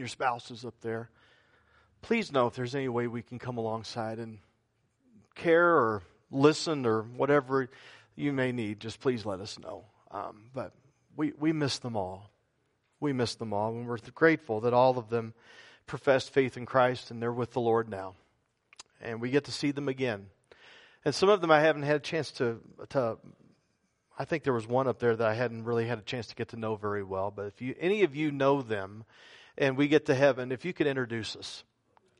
your spouses up there, please know if there's any way we can come alongside and care or listen or whatever you may need, just please let us know. Um, but we, we miss them all. We miss them all, and we're grateful that all of them professed faith in Christ and they're with the Lord now. And we get to see them again. And some of them I haven't had a chance to, to I think there was one up there that I hadn't really had a chance to get to know very well. But if you, any of you know them and we get to heaven, if you could introduce us,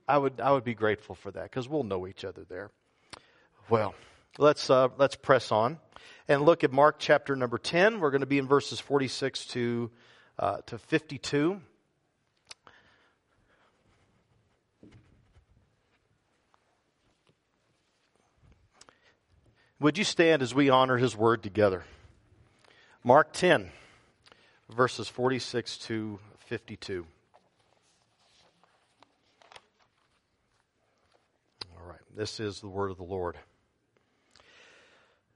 I would, I would be grateful for that because we'll know each other there. Well, let's, uh, let's press on and look at Mark chapter number 10. We're going to be in verses 46 to, uh, to 52. Would you stand as we honor his word together? Mark 10, verses 46 to 52. All right, this is the word of the Lord.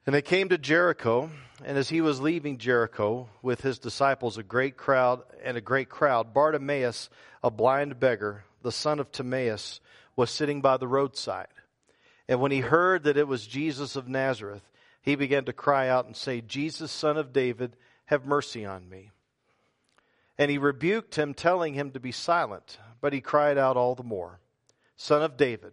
And they came to Jericho, and as he was leaving Jericho with his disciples, a great crowd and a great crowd, Bartimaeus, a blind beggar, the son of Timaeus, was sitting by the roadside. And when he heard that it was Jesus of Nazareth, he began to cry out and say, Jesus, son of David, have mercy on me. And he rebuked him, telling him to be silent. But he cried out all the more, Son of David,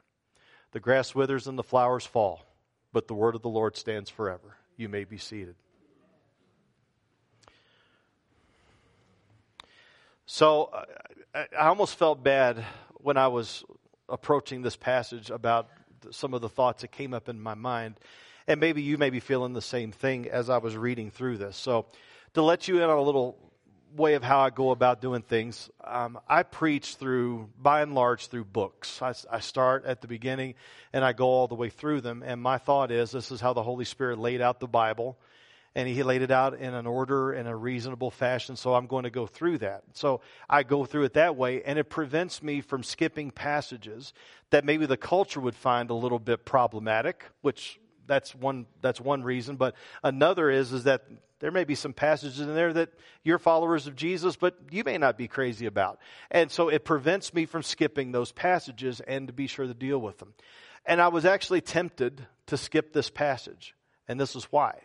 The grass withers and the flowers fall, but the word of the Lord stands forever. You may be seated. So I almost felt bad when I was approaching this passage about some of the thoughts that came up in my mind. And maybe you may be feeling the same thing as I was reading through this. So, to let you in on a little way of how I go about doing things, um, I preach through, by and large, through books. I, I start at the beginning and I go all the way through them. And my thought is this is how the Holy Spirit laid out the Bible and he laid it out in an order in a reasonable fashion so i'm going to go through that so i go through it that way and it prevents me from skipping passages that maybe the culture would find a little bit problematic which that's one that's one reason but another is is that there may be some passages in there that you're followers of jesus but you may not be crazy about and so it prevents me from skipping those passages and to be sure to deal with them and i was actually tempted to skip this passage and this is why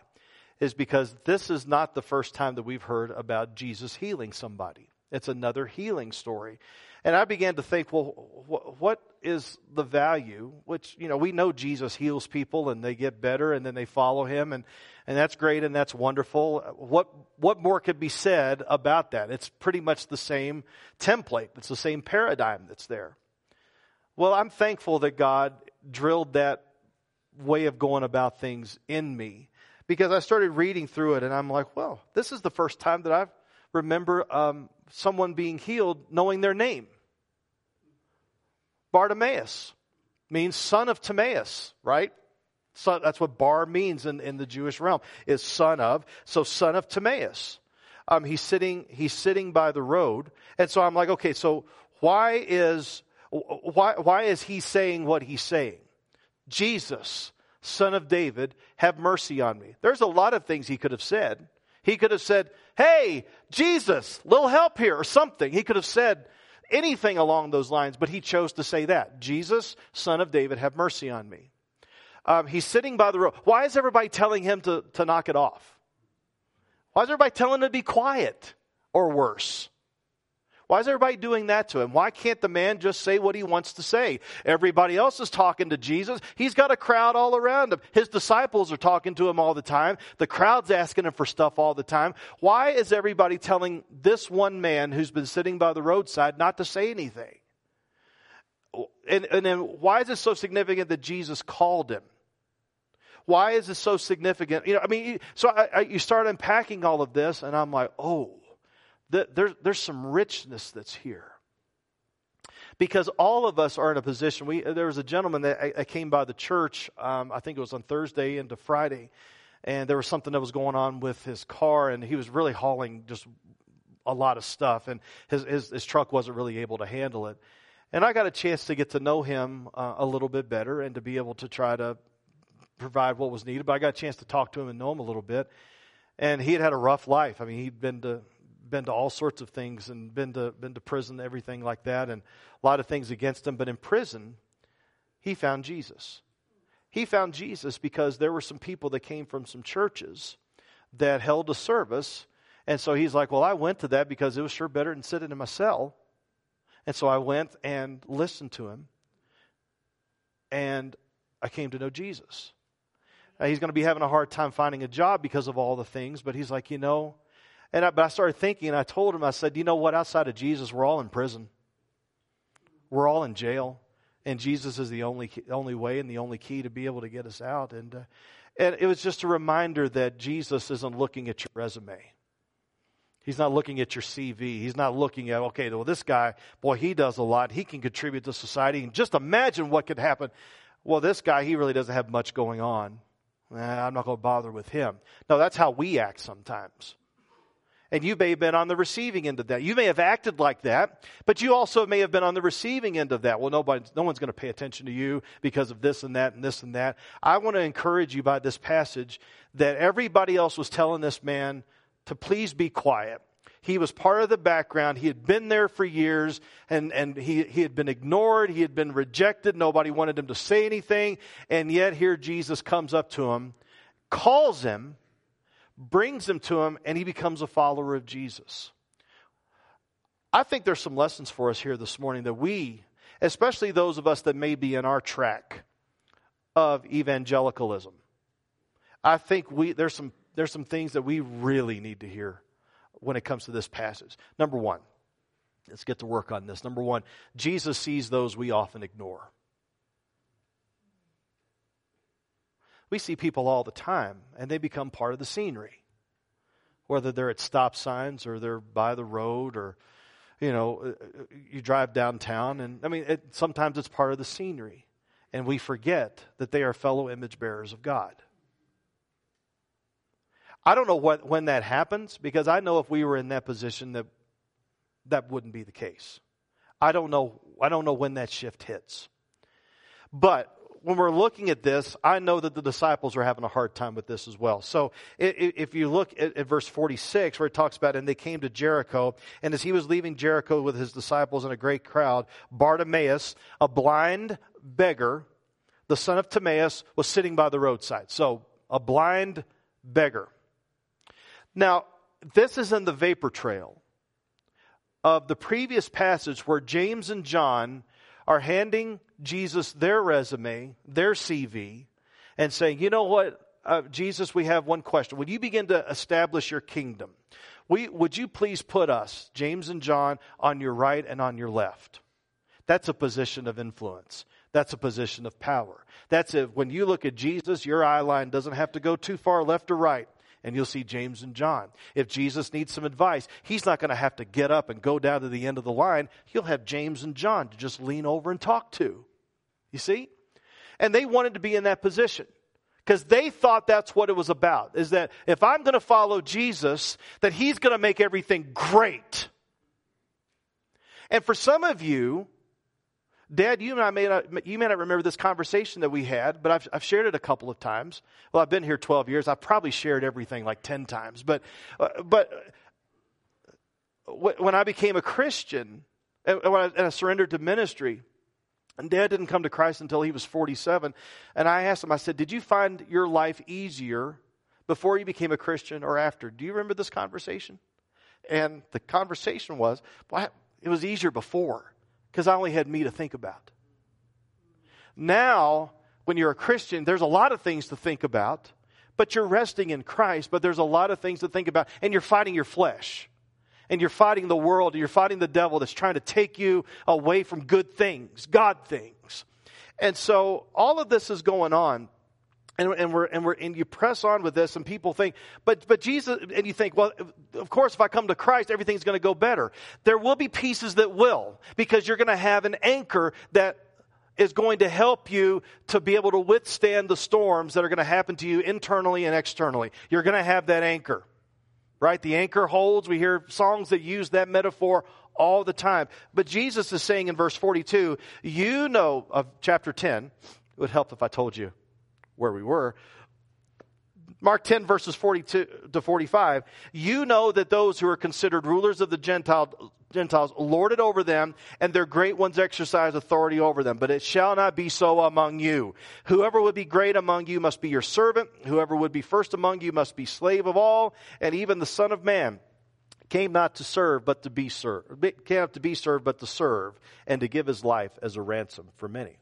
is because this is not the first time that we've heard about Jesus healing somebody. It's another healing story. And I began to think, well, wh- what is the value? Which, you know, we know Jesus heals people and they get better and then they follow him and, and that's great and that's wonderful. What, what more could be said about that? It's pretty much the same template. It's the same paradigm that's there. Well, I'm thankful that God drilled that way of going about things in me because I started reading through it and I'm like, well, this is the first time that I remember um, someone being healed knowing their name. Bartimaeus means son of Timaeus, right? So that's what bar means in, in the Jewish realm, is son of. So son of Timaeus. Um, he's sitting, he's sitting by the road. And so I'm like, okay, so why is, why, why is he saying what he's saying? Jesus, son of David, have mercy on me. There's a lot of things he could have said. He could have said, Hey, Jesus, little help here, or something. He could have said anything along those lines, but he chose to say that. Jesus, son of David, have mercy on me. Um, he's sitting by the road. Why is everybody telling him to, to knock it off? Why is everybody telling him to be quiet or worse? Why is everybody doing that to him? Why can't the man just say what he wants to say? Everybody else is talking to Jesus. He's got a crowd all around him. His disciples are talking to him all the time. The crowd's asking him for stuff all the time. Why is everybody telling this one man who's been sitting by the roadside not to say anything? And, and then why is it so significant that Jesus called him? Why is it so significant? You know, I mean, so I, I, you start unpacking all of this, and I'm like, oh, there's, there's some richness that's here. Because all of us are in a position. We, there was a gentleman that came by the church, um, I think it was on Thursday into Friday, and there was something that was going on with his car, and he was really hauling just a lot of stuff, and his, his, his truck wasn't really able to handle it. And I got a chance to get to know him uh, a little bit better and to be able to try to provide what was needed. But I got a chance to talk to him and know him a little bit. And he had had a rough life. I mean, he'd been to been to all sorts of things and been to been to prison, everything like that, and a lot of things against him. But in prison, he found Jesus. He found Jesus because there were some people that came from some churches that held a service, and so he's like, "Well, I went to that because it was sure better than sitting in my cell." And so I went and listened to him, and I came to know Jesus. Now, he's going to be having a hard time finding a job because of all the things, but he's like, you know, and I, but I started thinking, and I told him, I said, you know what? Outside of Jesus, we're all in prison. We're all in jail, and Jesus is the only only way and the only key to be able to get us out. And uh, and it was just a reminder that Jesus isn't looking at your resume. He's not looking at your CV. He's not looking at, okay, well, this guy, boy, he does a lot. He can contribute to society. And just imagine what could happen. Well, this guy, he really doesn't have much going on. Eh, I'm not going to bother with him. No, that's how we act sometimes. And you may have been on the receiving end of that. You may have acted like that, but you also may have been on the receiving end of that. Well, nobody, no one's going to pay attention to you because of this and that and this and that. I want to encourage you by this passage that everybody else was telling this man to please be quiet. He was part of the background. He had been there for years and, and he, he had been ignored. He had been rejected. Nobody wanted him to say anything. And yet here Jesus comes up to him, calls him, brings him to him, and he becomes a follower of Jesus. I think there's some lessons for us here this morning that we, especially those of us that may be in our track of evangelicalism, I think we, there's, some, there's some things that we really need to hear when it comes to this passage. Number one, let's get to work on this. Number one, Jesus sees those we often ignore. We see people all the time, and they become part of the scenery. Whether they're at stop signs or they're by the road or, you know, uh, uh, you drive downtown, and I mean, it, sometimes it's part of the scenery. And we forget that they are fellow image bearers of God. I don't know what, when that happens because I know if we were in that position that that wouldn't be the case. I don't know I don't know when that shift hits. But when we're looking at this, I know that the disciples are having a hard time with this as well. So if you look at, verse 46, where it talks about, and they came to Jericho, and as he was leaving Jericho with his disciples and a great crowd, Bartimaeus, a blind beggar, the son of Timaeus, was sitting by the roadside. So a blind beggar. Now, this is in the vapor trail of the previous passage where James and John are handing Jesus their resume, their CV, and saying, you know what, uh, Jesus, we have one question. Would you begin to establish your kingdom? We, would you please put us, James and John, on your right and on your left? That's a position of influence. That's a position of power. That's it. When you look at Jesus, your eye line doesn't have to go too far left or right and you'll see James and John. If Jesus needs some advice, he's not going to have to get up and go down to the end of the line. He'll have James and John to just lean over and talk to. You see? And they wanted to be in that position because they thought that's what it was about is that if I'm going to follow Jesus, that he's going to make everything great. And for some of you, Dad, you and I may not, you may not remember this conversation that we had, but I've, I've shared it a couple of times. Well, I've been here 12 years. I've probably shared everything like 10 times. But, uh, but uh, when I became a Christian and, when I, and I surrendered to ministry, and Dad didn't come to Christ until he was 47. And I asked him, I said, Did you find your life easier before you became a Christian or after? Do you remember this conversation? And the conversation was, well, it was easier before because I only had me to think about. Now, when you're a Christian, there's a lot of things to think about, but you're resting in Christ, but there's a lot of things to think about, and you're fighting your flesh. And you're fighting the world, and you're fighting the devil that's trying to take you away from good things, God things. And so all of this is going on. And, and we're and we're and you press on with this, and people think, but but Jesus, and you think, well, of course, if I come to Christ, everything's going to go better. There will be pieces that will, because you're going to have an anchor that is going to help you to be able to withstand the storms that are going to happen to you internally and externally. You're going to have that anchor, right? The anchor holds. We hear songs that use that metaphor all the time. But Jesus is saying in verse 42, you know of chapter 10, it would help if I told you where we were. Mark 10, verses 42 to 45. You know that those who are considered rulers of the Gentile, Gentiles lord it over them, and their great ones exercise authority over them. But it shall not be so among you. Whoever would be great among you must be your servant. Whoever would be first among you must be slave of all. And even the Son of Man came not to serve, but to be served. Came not to be served, but to serve, and to give his life as a ransom for many.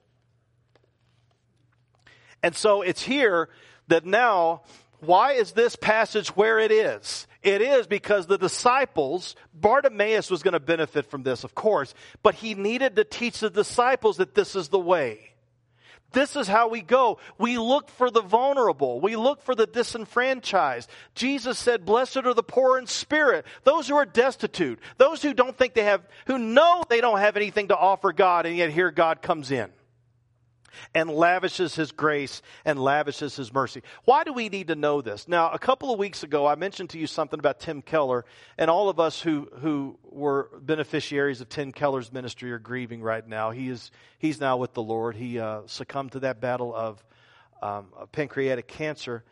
And so it's here that now, why is this passage where it is? It is because the disciples, Bartimaeus was going to benefit from this, of course, but he needed to teach the disciples that this is the way. This is how we go. We look for the vulnerable. We look for the disenfranchised. Jesus said, blessed are the poor in spirit, those who are destitute, those who don't think they have, who know they don't have anything to offer God, and yet here God comes in and lavishes his grace and lavishes his mercy. Why do we need to know this? Now, a couple of weeks ago, I mentioned to you something about Tim Keller, and all of us who, who were beneficiaries of Tim Keller's ministry are grieving right now. He is, he's now with the Lord. He uh, succumbed to that battle of um, pancreatic cancer.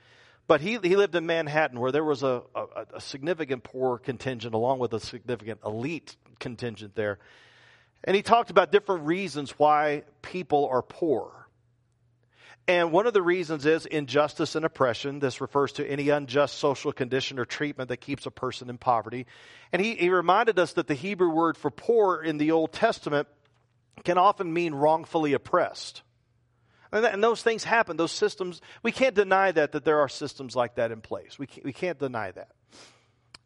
But he, he lived in Manhattan where there was a, a, a significant poor contingent along with a significant elite contingent there. And he talked about different reasons why people are poor. And one of the reasons is injustice and oppression. This refers to any unjust social condition or treatment that keeps a person in poverty. And he, he reminded us that the Hebrew word for poor in the Old Testament can often mean wrongfully oppressed. And, that, and those things happen. Those systems, we can't deny that, that there are systems like that in place. We can't, we can't deny that.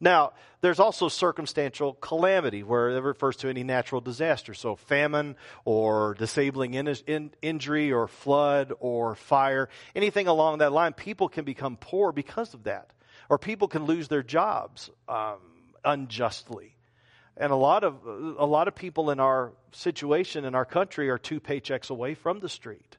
Now, there's also circumstantial calamity, where it refers to any natural disaster. So, famine or disabling in, in, injury or flood or fire, anything along that line, people can become poor because of that. Or people can lose their jobs um, unjustly. And a lot, of, a lot of people in our situation in our country are two paychecks away from the street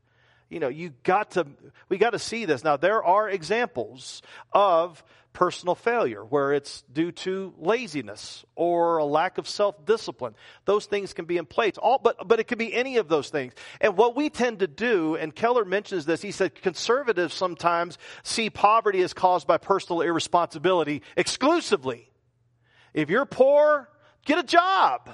you know you got to we got to see this now there are examples of personal failure, where it's due to laziness or a lack of self discipline. Those things can be in place. All, but, but it could be any of those things. And what we tend to do, and Keller mentions this, he said conservatives sometimes see poverty as caused by personal irresponsibility exclusively. If you're poor, get a job.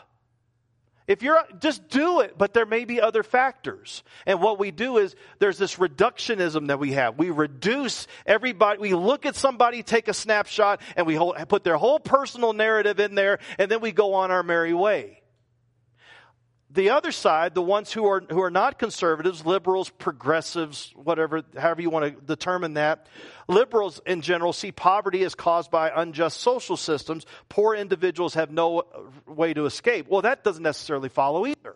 If you're, just do it, but there may be other factors. And what we do is there's this reductionism that we have. We reduce everybody, we look at somebody, take a snapshot, and we hold, put their whole personal narrative in there, and then we go on our merry way the other side, the ones who are, who are not conservatives, liberals, progressives, whatever, however you want to determine that, liberals in general see poverty as caused by unjust social systems. Poor individuals have no way to escape. Well, that doesn't necessarily follow either.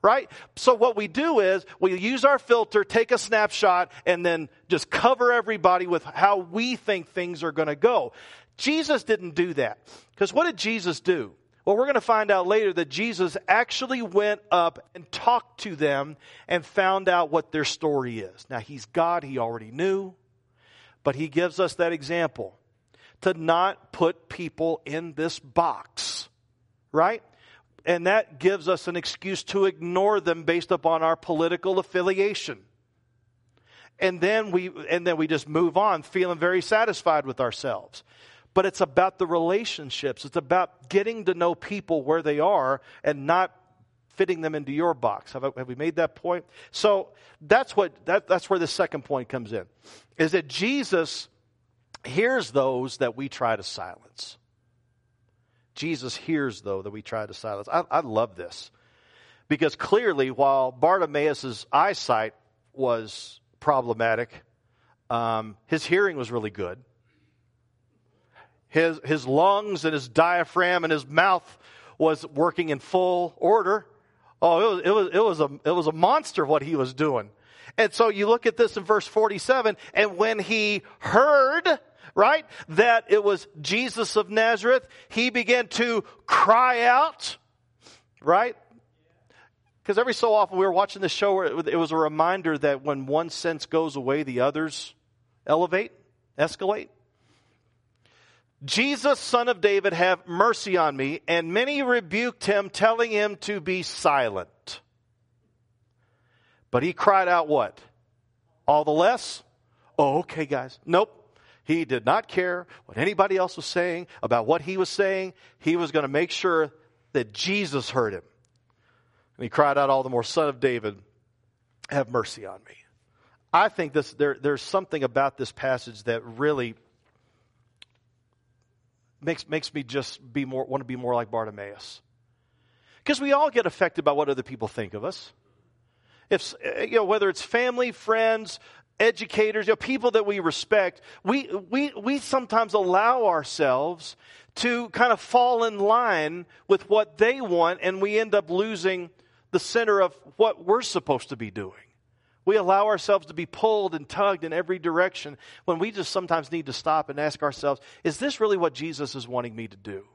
Right? So what we do is we use our filter, take a snapshot, and then just cover everybody with how we think things are going to go. Jesus didn't do that. Because what did Jesus do? Well, we're going to find out later that Jesus actually went up and talked to them and found out what their story is. Now, he's God, he already knew, but he gives us that example to not put people in this box, right? And that gives us an excuse to ignore them based upon our political affiliation. And then we, and then we just move on feeling very satisfied with ourselves but it's about the relationships. It's about getting to know people where they are and not fitting them into your box. Have, have we made that point? So that's what that, that's where the second point comes in. Is that Jesus hears those that we try to silence. Jesus hears though that we try to silence. I, I love this. Because clearly, while Bartimaeus' eyesight was problematic, um, his hearing was really good his, his lungs and his diaphragm and his mouth was working in full order. Oh, it was, it was, it was, a, it was a monster what he was doing. And so you look at this in verse 47, and when he heard, right, that it was Jesus of Nazareth, he began to cry out, right? Because every so often we were watching the show where it was a reminder that when one sense goes away, the others elevate, escalate. Jesus, son of David, have mercy on me. And many rebuked him, telling him to be silent. But he cried out, What? All the less? Oh, okay, guys. Nope. He did not care what anybody else was saying about what he was saying. He was going to make sure that Jesus heard him. And he cried out all the more, Son of David, have mercy on me. I think this, there, there's something about this passage that really makes, makes me just be more, want to be more like Bartimaeus. Because we all get affected by what other people think of us. If, you know, whether it's family, friends, educators, you know, people that we respect, we, we, we sometimes allow ourselves to kind of fall in line with what they want, and we end up losing the center of what we're supposed to be doing. We allow ourselves to be pulled and tugged in every direction when we just sometimes need to stop and ask ourselves, is this really what Jesus is wanting me to do?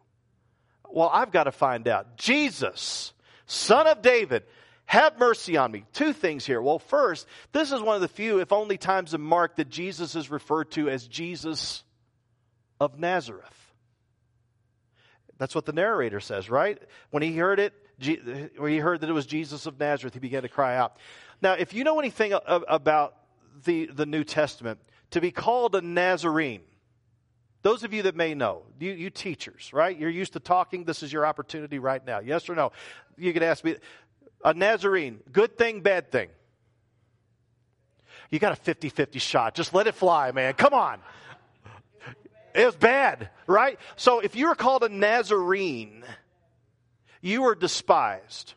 Well, I've got to find out. Jesus, son of David, have mercy on me. Two things here. Well, first, this is one of the few, if only times in Mark, that Jesus is referred to as Jesus of Nazareth. That's what the narrator says, right? When he heard it, when he heard that it was Jesus of Nazareth, he began to cry out. Now, if you know anything about the, the New Testament, to be called a Nazarene, those of you that may know, you, you teachers, right? You're used to talking. This is your opportunity right now. Yes or no? You could ask me, a Nazarene, good thing, bad thing? You got a 50 50 shot. Just let it fly, man. Come on. It was bad, right? So if you were called a Nazarene, you were despised.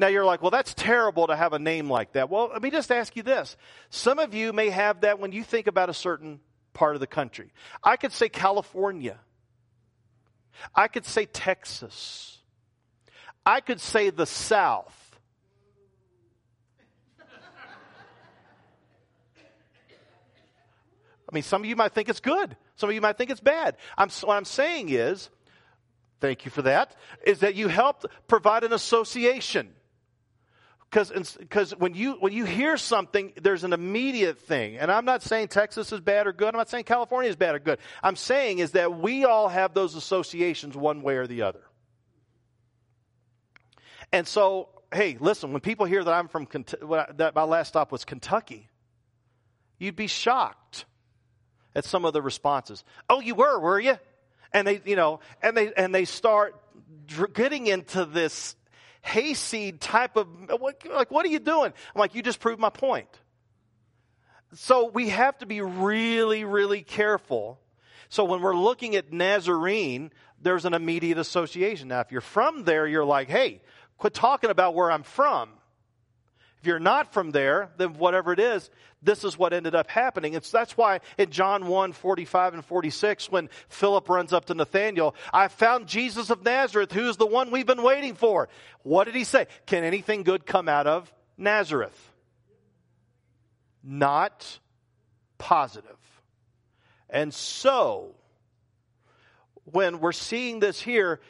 Now you're like, well, that's terrible to have a name like that. Well, let me just ask you this. Some of you may have that when you think about a certain part of the country. I could say California. I could say Texas. I could say the South. I mean, some of you might think it's good. Some of you might think it's bad. I'm, what I'm saying is, thank you for that, is that you helped provide an association because when you when you hear something there's an immediate thing. And i'm not saying texas is bad or good. I'm not saying california is bad or good. I'm saying is that we all have those associations one way or the other. And so hey listen when people hear that i'm from that my last stop was kentucky you'd be shocked at some of the responses. Oh you were were you? And they you know and they and they start getting into this hayseed type of, like, what are you doing? I'm like, you just proved my point. So we have to be really, really careful. So when we're looking at Nazarene, there's an immediate association. Now, if you're from there, you're like, hey, quit talking about where I'm from. If you're not from there, then whatever it is, this is what ended up happening. It's that's why in John 1, 45 and 46, when Philip runs up to Nathanael, I found Jesus of Nazareth, who's the one we've been waiting for. What did he say? Can anything good come out of Nazareth? Not positive. And so, when we're seeing this here,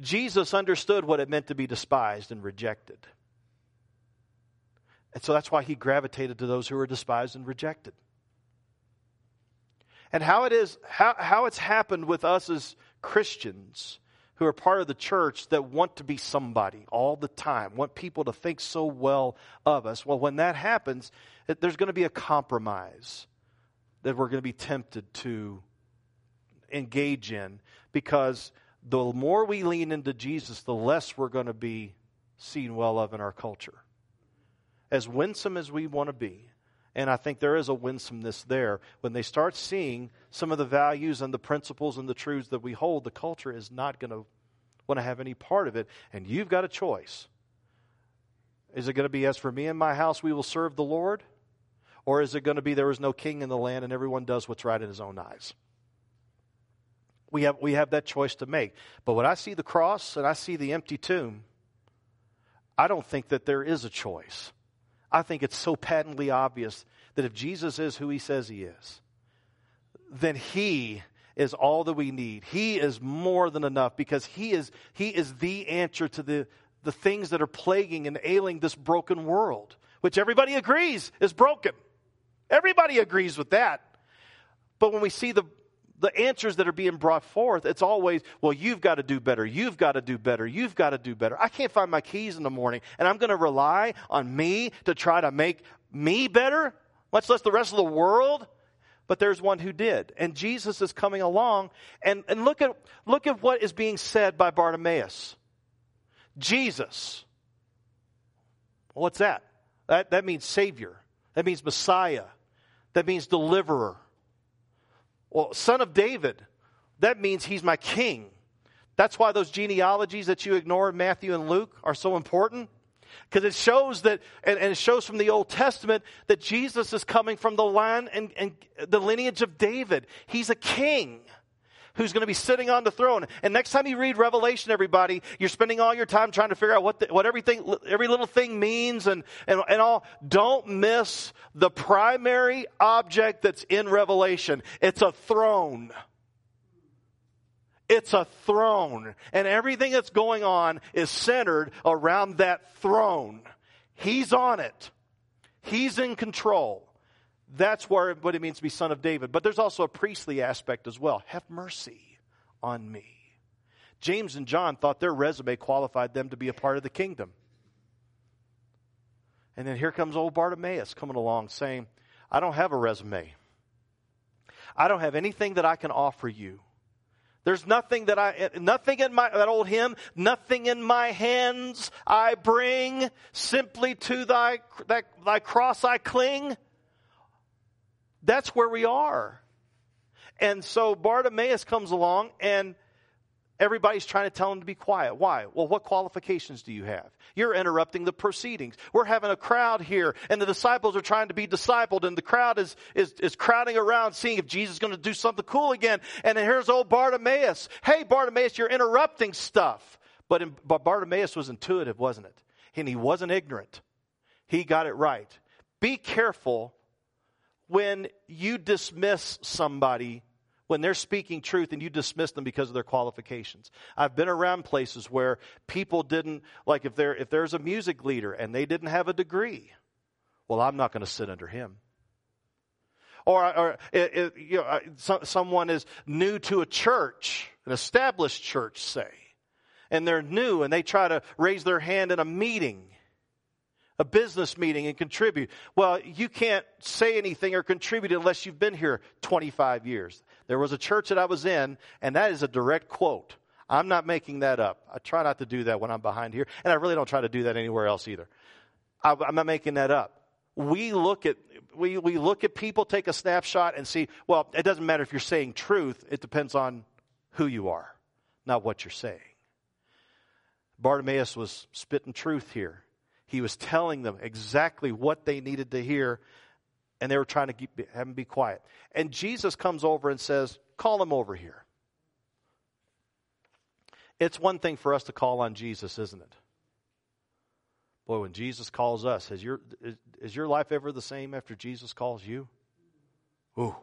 Jesus understood what it meant to be despised and rejected. And so that's why he gravitated to those who were despised and rejected. And how it is, how, how it's happened with us as Christians who are part of the church that want to be somebody all the time, want people to think so well of us. Well, when that happens, there's going to be a compromise that we're going to be tempted to engage in because the more we lean into Jesus, the less we're going to be seen well of in our culture as winsome as we want to be, and I think there is a winsomeness there, when they start seeing some of the values and the principles and the truths that we hold, the culture is not going to want to have any part of it. And you've got a choice. Is it going to be, as for me and my house, we will serve the Lord? Or is it going to be, there is no king in the land and everyone does what's right in his own eyes? We have, we have that choice to make. But when I see the cross and I see the empty tomb, I don't think that there is a choice. I think it's so patently obvious that if Jesus is who he says he is, then he is all that we need. He is more than enough because he is, he is the answer to the, the things that are plaguing and ailing this broken world, which everybody agrees is broken. Everybody agrees with that. But when we see the, the answers that are being brought forth, it's always, well, you've got to do better. You've got to do better. You've got to do better. I can't find my keys in the morning, and I'm going to rely on me to try to make me better, much less the rest of the world but there's one who did. And Jesus is coming along, and, and look, at, look at what is being said by Bartimaeus. Jesus. what's that? that? That means Savior. That means Messiah. That means deliverer. Well, son of David. That means he's my king. That's why those genealogies that you ignore in Matthew and Luke are so important. Because it shows that, and, and, it shows from the Old Testament that Jesus is coming from the line and, and the lineage of David. He's a king who's going to be sitting on the throne. And next time you read Revelation, everybody, you're spending all your time trying to figure out what, the, what everything, every little thing means and, and, and all. Don't miss the primary object that's in Revelation. It's a throne. It's a throne. And everything that's going on is centered around that throne. He's on it. He's in control. That's what it means to be son of David. But there's also a priestly aspect as well. Have mercy on me. James and John thought their resume qualified them to be a part of the kingdom. And then here comes old Bartimaeus coming along saying, I don't have a resume. I don't have anything that I can offer you. There's nothing that I, nothing in my, that old hymn, nothing in my hands I bring, simply to thy, that, thy cross I cling. That's where we are. And so Bartimaeus comes along and Everybody's trying to tell him to be quiet. Why? Well, what qualifications do you have? You're interrupting the proceedings. We're having a crowd here, and the disciples are trying to be discipled, and the crowd is, is, is crowding around seeing if Jesus is going to do something cool again. And here's old Bartimaeus. Hey, Bartimaeus, you're interrupting stuff. But, in, but Bartimaeus was intuitive, wasn't it? And he wasn't ignorant. He got it right. Be careful when you dismiss somebody when they're speaking truth and you dismiss them because of their qualifications. I've been around places where people didn't, like if, there, if there's a music leader and they didn't have a degree, well, I'm not going to sit under him. Or, or it, it, you know, so, someone is new to a church, an established church, say, and they're new and they try to raise their hand in a meeting a business meeting and contribute. Well, you can't say anything or contribute unless you've been here 25 years. There was a church that I was in, and that is a direct quote. I'm not making that up. I try not to do that when I'm behind here, and I really don't try to do that anywhere else either. I, I'm not making that up. We look at we, we look at people, take a snapshot, and see. Well, it doesn't matter if you're saying truth. It depends on who you are, not what you're saying. Bartimaeus was spitting truth here. He was telling them exactly what they needed to hear, and they were trying to keep, have him be quiet. And Jesus comes over and says, Call him over here. It's one thing for us to call on Jesus, isn't it? Boy, when Jesus calls us, is your, is, is your life ever the same after Jesus calls you? Ooh.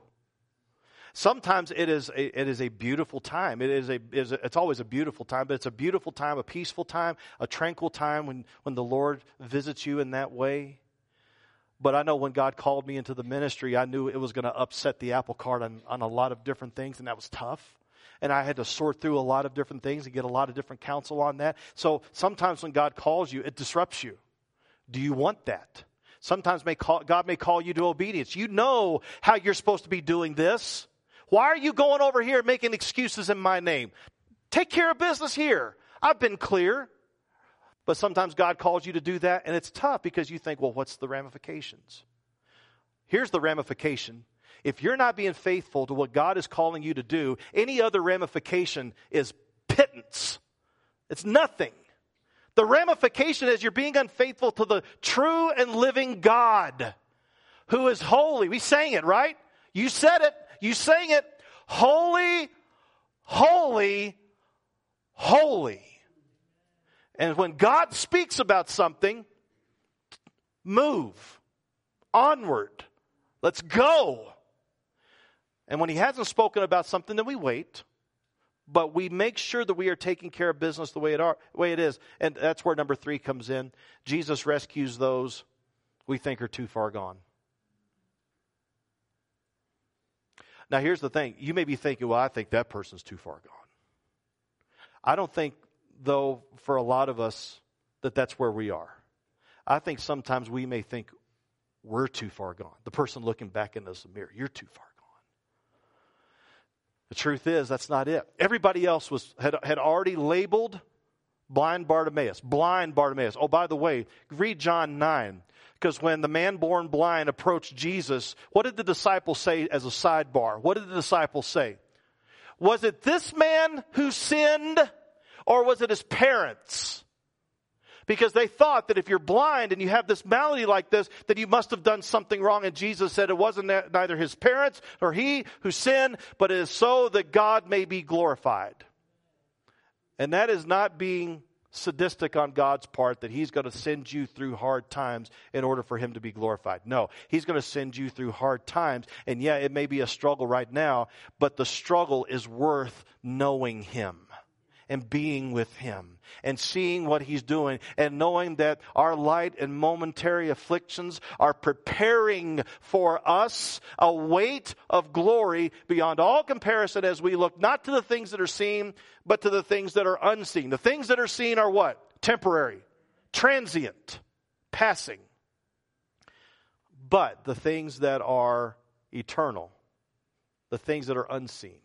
Sometimes it is a, it is a beautiful time. It is a, is a, it's always a beautiful time, but it's a beautiful time, a peaceful time, a tranquil time when, when the Lord visits you in that way. But I know when God called me into the ministry, I knew it was going to upset the apple cart on, on a lot of different things, and that was tough. And I had to sort through a lot of different things and get a lot of different counsel on that. So sometimes when God calls you, it disrupts you. Do you want that? Sometimes may call, God may call you to obedience. You know how you're supposed to be doing this. Why are you going over here making excuses in my name? Take care of business here. I've been clear. But sometimes God calls you to do that, and it's tough because you think, well, what's the ramifications? Here's the ramification. If you're not being faithful to what God is calling you to do, any other ramification is pittance. It's nothing. The ramification is you're being unfaithful to the true and living God who is holy. We sang it, right? You said it. You sang it. Holy, holy, holy. And when God speaks about something, Move. Onward. Let's go. And when he hasn't spoken about something, then we wait. But we make sure that we are taking care of business the way it, are, way it is. And that's where number three comes in. Jesus rescues those we think are too far gone. Now, here's the thing. You may be thinking, well, I think that person's too far gone. I don't think, though, for a lot of us, that that's where we are. I think sometimes we may think we're too far gone. The person looking back into the mirror, you're too far gone. The truth is, that's not it. Everybody else was, had, had already labeled blind Bartimaeus. Blind Bartimaeus. Oh, by the way, read John 9. Because when the man born blind approached Jesus, what did the disciples say as a sidebar? What did the disciples say? Was it this man who sinned or was it his parents? Because they thought that if you're blind and you have this malady like this, that you must have done something wrong. And Jesus said it wasn't neither his parents or he who sinned, but it is so that God may be glorified. And that is not being sadistic on God's part that He's going to send you through hard times in order for Him to be glorified. No, He's going to send you through hard times. And yeah, it may be a struggle right now, but the struggle is worth knowing Him and being with Him and seeing what He's doing and knowing that our light and momentary afflictions are preparing for us a weight of glory beyond all comparison as we look not to the things that are seen, but to the things that are unseen. The things that are seen are what? Temporary, transient, passing. But the things that are eternal, the things that are unseen,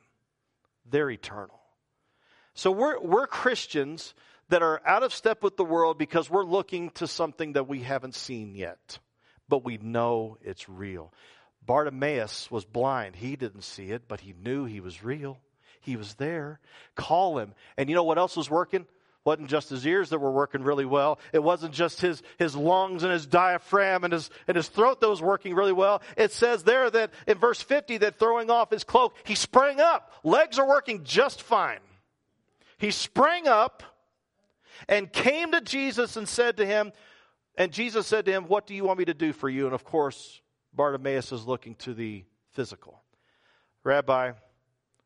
they're eternal. So we're, we're Christians that are out of step with the world because we're looking to something that we haven't seen yet, but we know it's real. Bartimaeus was blind. He didn't see it, but he knew he was real. He was there. Call him. And you know what else was working? wasn't just his ears that were working really well. It wasn't just his, his lungs and his diaphragm and his, and his throat that was working really well. It says there that in verse 50 that throwing off his cloak, he sprang up. Legs are working just fine. He sprang up and came to Jesus and said to him, and Jesus said to him, What do you want me to do for you? And of course, Bartimaeus is looking to the physical. Rabbi,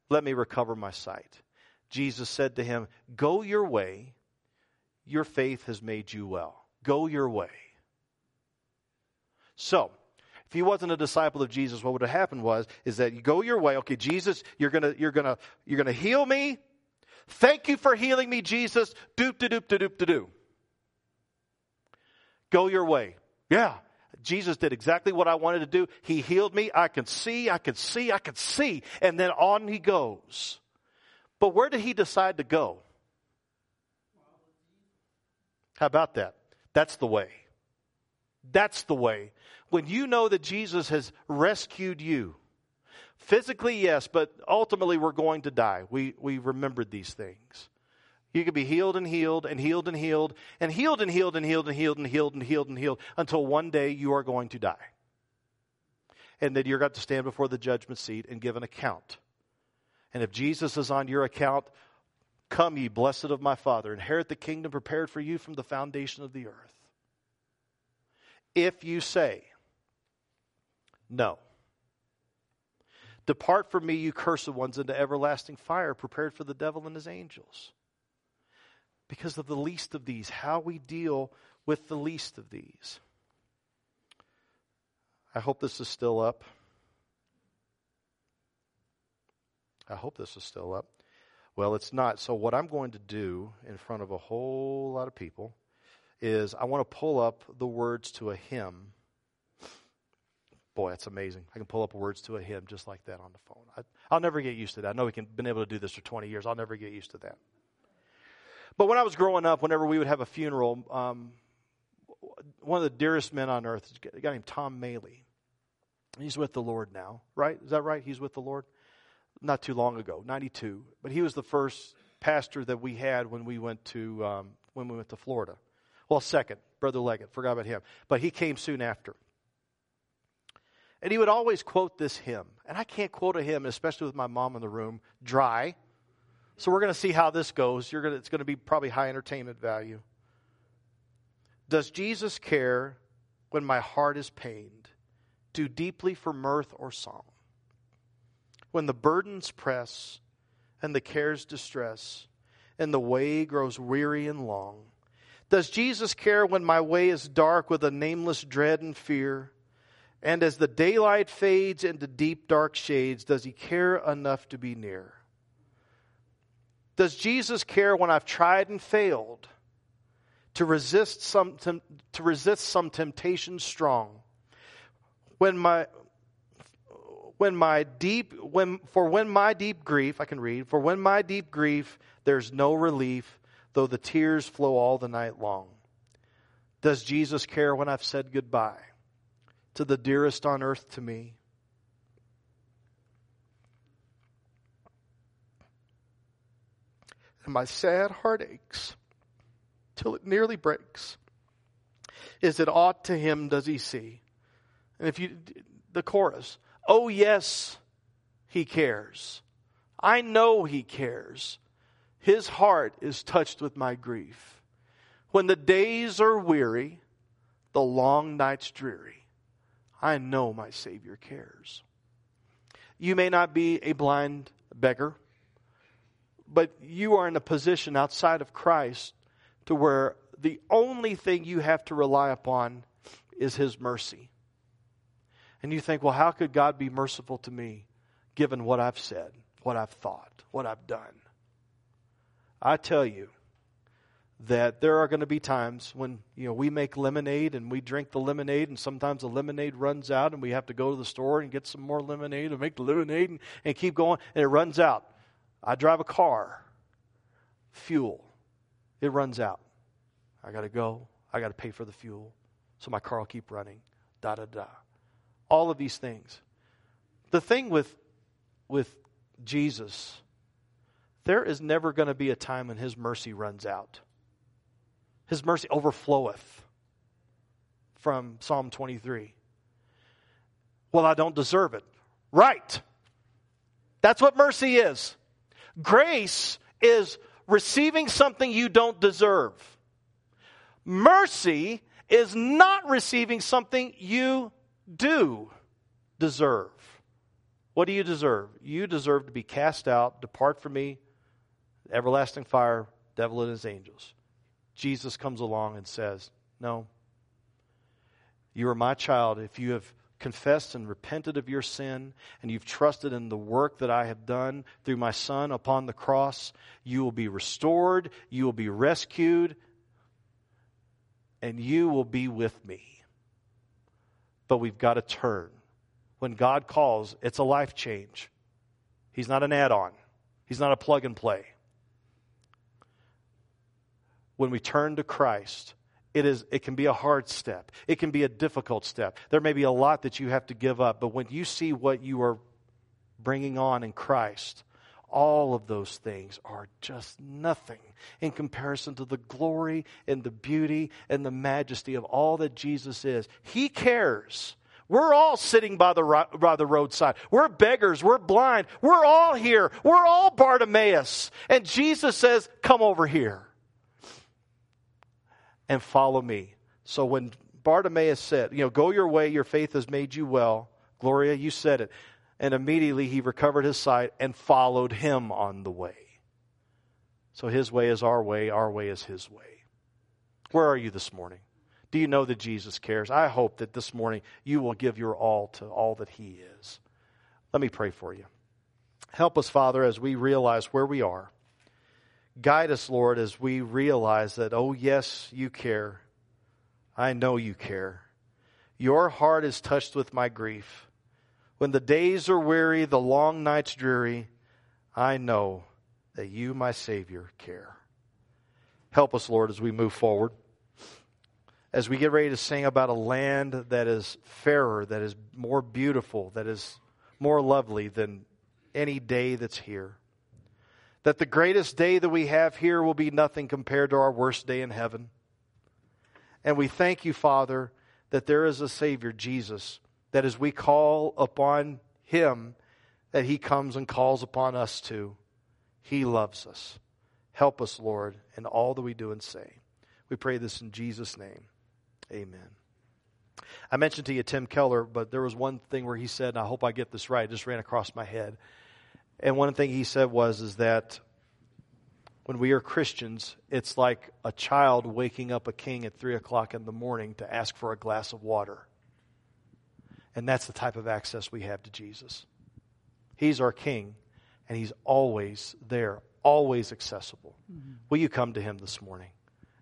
let me recover my sight. Jesus said to him, Go your way. Your faith has made you well. Go your way. So, if he wasn't a disciple of Jesus, what would have happened was is that you go your way. Okay, Jesus, you're gonna you're gonna you're gonna heal me. Thank you for healing me, Jesus. Doop de doop de doop de doo. Go your way. Yeah. Jesus did exactly what I wanted to do. He healed me. I can see, I can see, I can see. And then on he goes. But where did he decide to go? How about that? That's the way. That's the way. When you know that Jesus has rescued you, Physically, yes, but ultimately we're going to die. We, we remembered these things. You could be healed and healed and healed and healed and healed and healed and healed and healed and healed and healed and healed until one day you are going to die. And then you're going to stand before the judgment seat and give an account. And if Jesus is on your account, come ye blessed of my Father, inherit the kingdom prepared for you from the foundation of the earth. If you say, no, Depart from me, you cursed ones, into everlasting fire prepared for the devil and his angels. Because of the least of these, how we deal with the least of these. I hope this is still up. I hope this is still up. Well, it's not. So, what I'm going to do in front of a whole lot of people is I want to pull up the words to a hymn Boy, that's amazing. I can pull up words to a hymn just like that on the phone. I, will never get used to that. I know we've been able to do this for 20 years. I'll never get used to that. But when I was growing up, whenever we would have a funeral, um, one of the dearest men on earth a guy named Tom Maley. He's with the Lord now, right? Is that right? He's with the Lord? Not too long ago, 92. But he was the first pastor that we had when we went to, um, when we went to Florida. Well, second, Brother Leggett, forgot about him. But he came soon after. And he would always quote this hymn. And I can't quote a hymn, especially with my mom in the room, dry. So we're going to see how this goes. To, it's going to be probably high entertainment value. Does Jesus care when my heart is pained, too deeply for mirth or song. When the burdens press and the cares distress, and the way grows weary and long. Does Jesus care when my way is dark with a nameless dread and fear? And as the daylight fades into deep dark shades, does he care enough to be near? Does Jesus care when I've tried and failed to resist some, to resist some temptation strong? When my, when my deep, when, for when my deep grief, I can read, for when my deep grief, there's no relief, though the tears flow all the night long. Does Jesus care when I've said goodbye? To the dearest on earth to me. And my sad heart aches till it nearly breaks. Is it aught to him does he see? And if you, the chorus, oh yes, he cares. I know he cares. His heart is touched with my grief. When the days are weary, the long nights dreary, I know my Savior cares. You may not be a blind beggar, but you are in a position outside of Christ to where the only thing you have to rely upon is His mercy. And you think, well, how could God be merciful to me given what I've said, what I've thought, what I've done? I tell you, that there are going to be times when you know we make lemonade and we drink the lemonade and sometimes the lemonade runs out and we have to go to the store and get some more lemonade and make the lemonade and, and keep going and it runs out. I drive a car. Fuel. It runs out. I got to go. I got to pay for the fuel so my car will keep running. Da da da. All of these things. The thing with with jesus there is never going to be a time when his mercy runs out his mercy overfloweth from Psalm 23. Well, I don't deserve it. Right. That's what mercy is. Grace is receiving something you don't deserve. Mercy is not receiving something you do deserve. What do you deserve? You deserve to be cast out, depart from me, everlasting fire, devil and his angels. Jesus comes along and says, No, you are my child if you have confessed and repented of your sin and you've trusted in the work that I have done through my Son upon the cross, you will be restored, you will be rescued, and you will be with me. But we've got to turn. When God calls, it's a life change. He's not an add on, He's not a plug and play when we turn to Christ, it is it can be a hard step. It can be a difficult step. There may be a lot that you have to give up, but when you see what you are bringing on in Christ, all of those things are just nothing in comparison to the glory and the beauty and the majesty of all that Jesus is. He cares. We're all sitting by the, by the roadside. We're beggars. We're blind. We're all here. We're all Bartimaeus. And Jesus says, Come over here and follow me. So when Bartimaeus said, You know, go your way, your faith has made you well. Gloria, you said it. And immediately he recovered his sight and followed him on the way. So his way is our way, our way is his way. Where are you this morning? Do you know that Jesus cares? I hope that this morning you will give your all to all that he is. Let me pray for you. Help us, Father, as we realize where we are. Guide us, Lord, as we realize that, oh, yes, you care. I know you care. Your heart is touched with my grief. When the days are weary, the long nights dreary, I know that you, my Savior, care. Help us, Lord, as we move forward. As we get ready to sing about a land that is fairer, that is more beautiful, that is more lovely than any day that's here that the greatest day that we have here will be nothing compared to our worst day in heaven. And we thank you, Father, that there is a Savior, Jesus, that as we call upon Him, that He comes and calls upon us too. He loves us. Help us, Lord, in all that we do and say. We pray this in Jesus' name. Amen. I mentioned to you Tim Keller, but there was one thing where he said, and I hope I get this right, it just ran across my head. And one thing he said was is that when we are Christians, it's like a child waking up a king at three o'clock in the morning to ask for a glass of water. And that's the type of access we have to Jesus. He's our king, and he's always there, always accessible. Mm-hmm. Will you come to him this morning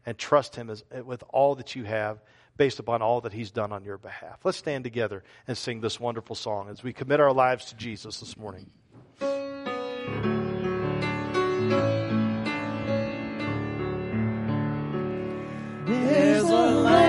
and trust him as, with all that you have? based upon all that he's done on your behalf. Let's stand together and sing this wonderful song as we commit our lives to Jesus this morning. Thank you.